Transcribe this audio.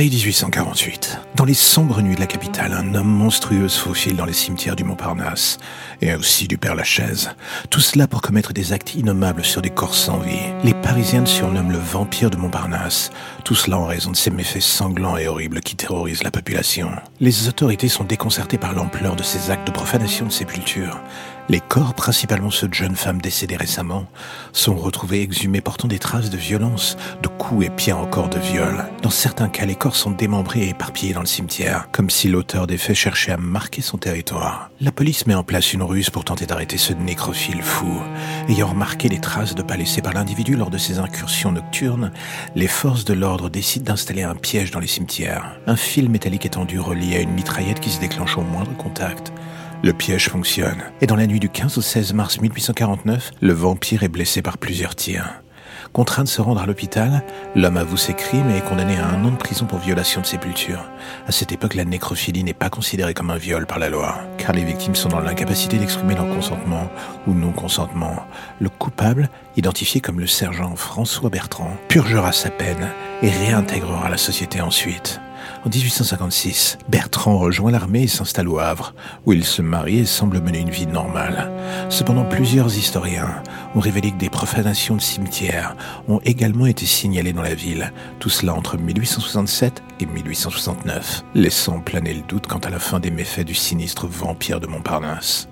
Paris 1848. Dans les sombres nuits de la capitale, un homme monstrueux se faufile dans les cimetières du Montparnasse et aussi du Père-Lachaise. Tout cela pour commettre des actes innommables sur des corps sans vie. Les Parisiens surnomment le vampire de Montparnasse. Tout cela en raison de ces méfaits sanglants et horribles qui terrorisent la population. Les autorités sont déconcertées par l'ampleur de ces actes de profanation de sépultures. Les corps, principalement ceux de jeunes femmes décédées récemment, sont retrouvés exhumés portant des traces de violence, de coups et pire encore de viol. Dans certains cas, les corps sont démembrés et éparpillés dans le cimetière, comme si l'auteur des faits cherchait à marquer son territoire. La police met en place une ruse pour tenter d'arrêter ce nécrophile fou. Ayant remarqué les traces de pas laissées par l'individu lors de ses incursions nocturnes, les forces de l'ordre décident d'installer un piège dans les cimetières. Un fil métallique étendu relié à une mitraillette qui se déclenche au moindre contact. Le piège fonctionne. Et dans la nuit du 15 au 16 mars 1849, le vampire est blessé par plusieurs tirs. Contraint de se rendre à l'hôpital, l'homme avoue ses crimes et est condamné à un an de prison pour violation de sépulture. À cette époque, la nécrophilie n'est pas considérée comme un viol par la loi, car les victimes sont dans l'incapacité d'exprimer leur consentement ou non-consentement. Le coupable, identifié comme le sergent François Bertrand, purgera sa peine et réintégrera la société ensuite. En 1856, Bertrand rejoint l'armée et s'installe au Havre, où il se marie et semble mener une vie normale. Cependant, plusieurs historiens ont révélé que des profanations de cimetières ont également été signalées dans la ville, tout cela entre 1867 et 1869, laissant planer le doute quant à la fin des méfaits du sinistre vampire de Montparnasse.